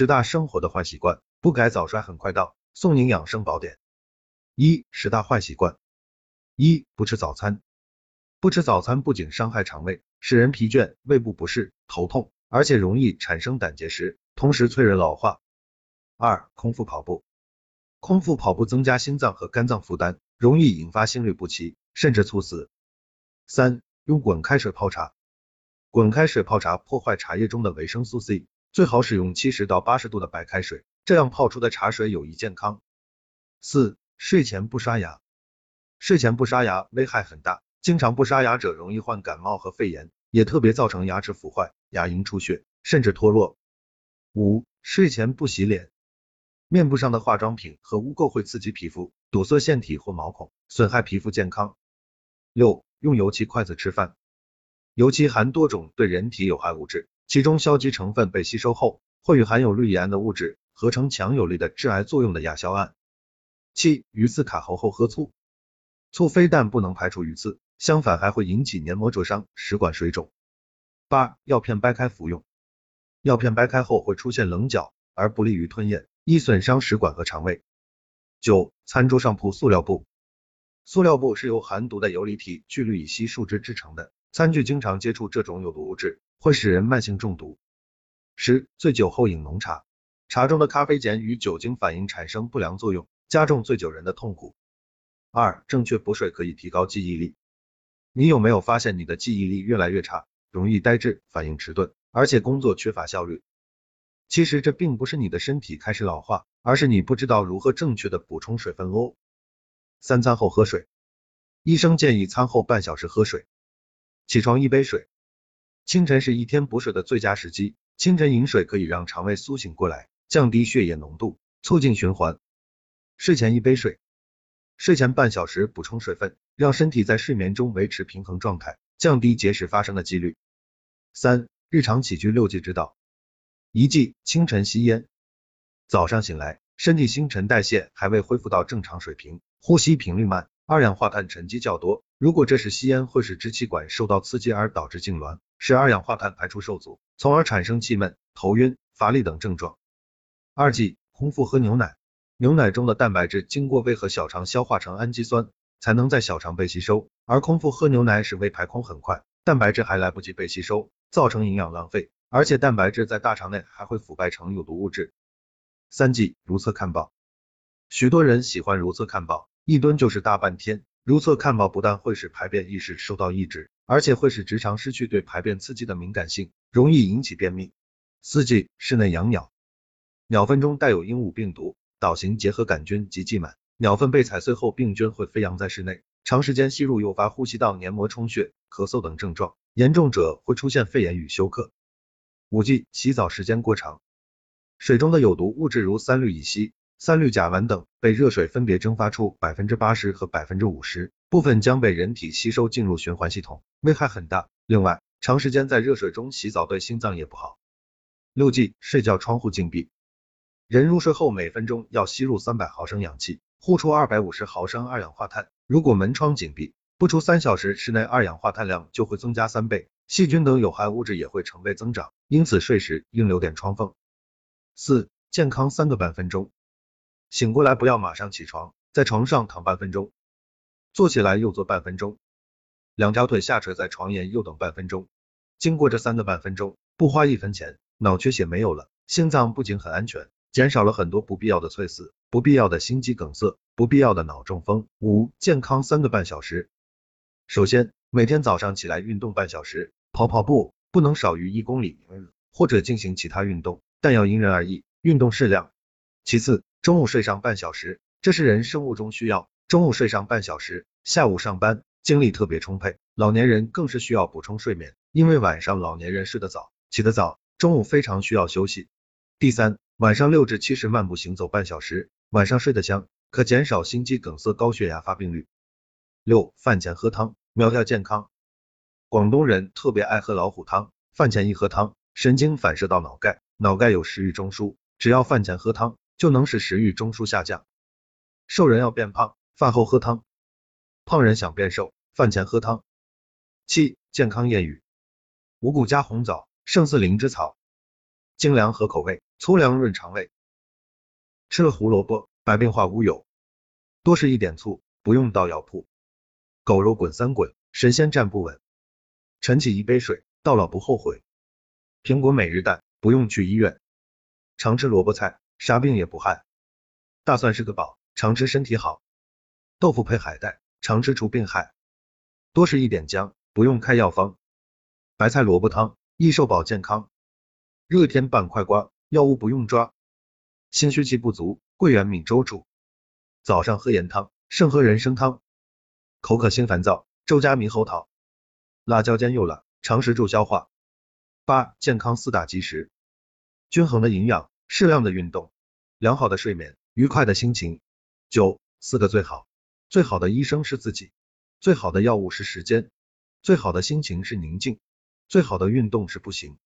十大生活的坏习惯，不改早衰很快到。送您养生宝典。一、十大坏习惯。一、不吃早餐。不吃早餐不仅伤害肠胃，使人疲倦、胃部不适、头痛，而且容易产生胆结石，同时催人老化。二、空腹跑步。空腹跑步增加心脏和肝脏负担，容易引发心律不齐，甚至猝死。三、用滚开水泡茶。滚开水泡茶破坏茶叶中的维生素 C，最好使用七十到八十度的白开水，这样泡出的茶水有益健康。四、睡前不刷牙。睡前不刷牙危害很大。经常不刷牙者容易患感冒和肺炎，也特别造成牙齿腐坏、牙龈出血，甚至脱落。五、睡前不洗脸，面部上的化妆品和污垢会刺激皮肤，堵塞腺体或毛孔，损害皮肤健康。六、用油漆筷子吃饭，油漆含多种对人体有害物质，其中硝基成分被吸收后，会与含有氯乙胺的物质合成强有力的致癌作用的亚硝胺。七、鱼刺卡喉后喝醋，醋非但不能排除鱼刺。相反还会引起黏膜灼伤、食管水肿。八、药片掰开服用，药片掰开后会出现棱角，而不利于吞咽，易损伤食管和肠胃。九、餐桌上铺塑料布，塑料布是由含毒的游离体聚氯乙烯树脂制成的，餐具经常接触这种有毒物质，会使人慢性中毒。十、醉酒后饮浓茶，茶中的咖啡碱与酒精反应产生不良作用，加重醉酒人的痛苦。二、正确补水可以提高记忆力。你有没有发现你的记忆力越来越差，容易呆滞，反应迟钝，而且工作缺乏效率？其实这并不是你的身体开始老化，而是你不知道如何正确的补充水分哦。三餐后喝水，医生建议餐后半小时喝水，起床一杯水。清晨是一天补水的最佳时机，清晨饮水可以让肠胃苏醒过来，降低血液浓度，促进循环。睡前一杯水。睡前半小时补充水分，让身体在睡眠中维持平衡状态，降低结石发生的几率。三、日常起居六忌指导。一忌清晨吸烟。早上醒来，身体新陈代谢还未恢复到正常水平，呼吸频率慢，二氧化碳沉积较多。如果这时吸烟，会使支气管受到刺激而导致痉挛，使二氧化碳排出受阻，从而产生气闷、头晕、乏力等症状。二忌空腹喝牛奶。牛奶中的蛋白质经过胃和小肠消化成氨基酸，才能在小肠被吸收，而空腹喝牛奶使胃排空很快，蛋白质还来不及被吸收，造成营养浪费，而且蛋白质在大肠内还会腐败成有毒物质。三忌如厕看报，许多人喜欢如厕看报，一蹲就是大半天。如厕看报不但会使排便意识受到抑制，而且会使直肠失去对排便刺激的敏感性，容易引起便秘。四忌室内养鸟，鸟粪中带有鹦鹉病毒。岛型结核杆菌及寄螨，鸟粪被踩碎后，病菌会飞扬在室内，长时间吸入诱发呼吸道黏膜充血、咳嗽等症状，严重者会出现肺炎与休克。五忌洗澡时间过长，水中的有毒物质如三氯乙烯、三氯甲烷等被热水分别蒸发出百分之八十和百分之五十，部分将被人体吸收进入循环系统，危害很大。另外，长时间在热水中洗澡对心脏也不好。六忌睡觉窗户紧闭。人入睡后每分钟要吸入三百毫升氧气，呼出二百五十毫升二氧化碳。如果门窗紧闭，不出三小时，室内二氧化碳量就会增加三倍，细菌等有害物质也会成倍增长。因此睡时应留点窗缝。四、健康三个半分钟。醒过来不要马上起床，在床上躺半分钟，坐起来又坐半分钟，两条腿下垂在床沿又等半分钟。经过这三个半分钟，不花一分钱，脑缺血没有了，心脏不仅很安全。减少了很多不必要的猝死、不必要的心肌梗塞、不必要的脑中风。五、健康三个半小时。首先，每天早上起来运动半小时，跑跑步，不能少于一公里，或者进行其他运动，但要因人而异，运动适量。其次，中午睡上半小时，这是人生物钟需要，中午睡上半小时，下午上班精力特别充沛，老年人更是需要补充睡眠，因为晚上老年人睡得早，起得早，中午非常需要休息。第三。晚上六至七时慢步行走半小时，晚上睡得香，可减少心肌梗塞、高血压发病率。六饭前喝汤，苗条健康。广东人特别爱喝老虎汤，饭前一喝汤，神经反射到脑盖，脑盖有食欲中枢，只要饭前喝汤，就能使食欲中枢下降。瘦人要变胖，饭后喝汤；胖人想变瘦，饭前喝汤。七健康谚语：五谷加红枣，胜似灵芝草，精粮合口味。粗粮润肠胃。吃了胡萝卜，百病化乌有。多吃一点醋，不用到药铺。狗肉滚三滚，神仙站不稳。晨起一杯水，到老不后悔。苹果每日蛋，不用去医院。常吃萝卜菜，啥病也不害。大蒜是个宝，常吃身体好。豆腐配海带，常吃除病害。多吃一点姜，不用开药方。白菜萝卜汤，益寿保健康。热天拌块瓜，药物不用抓。心虚气不足，桂圆米粥煮。早上喝盐汤，胜喝人参汤。口渴心烦躁，粥加猕猴桃。辣椒煎柚辣，常食助消化。八、健康四大基石：均衡的营养，适量的运动，良好的睡眠，愉快的心情。九、四个最好。最好的医生是自己，最好的药物是时间，最好的心情是宁静，最好的运动是步行。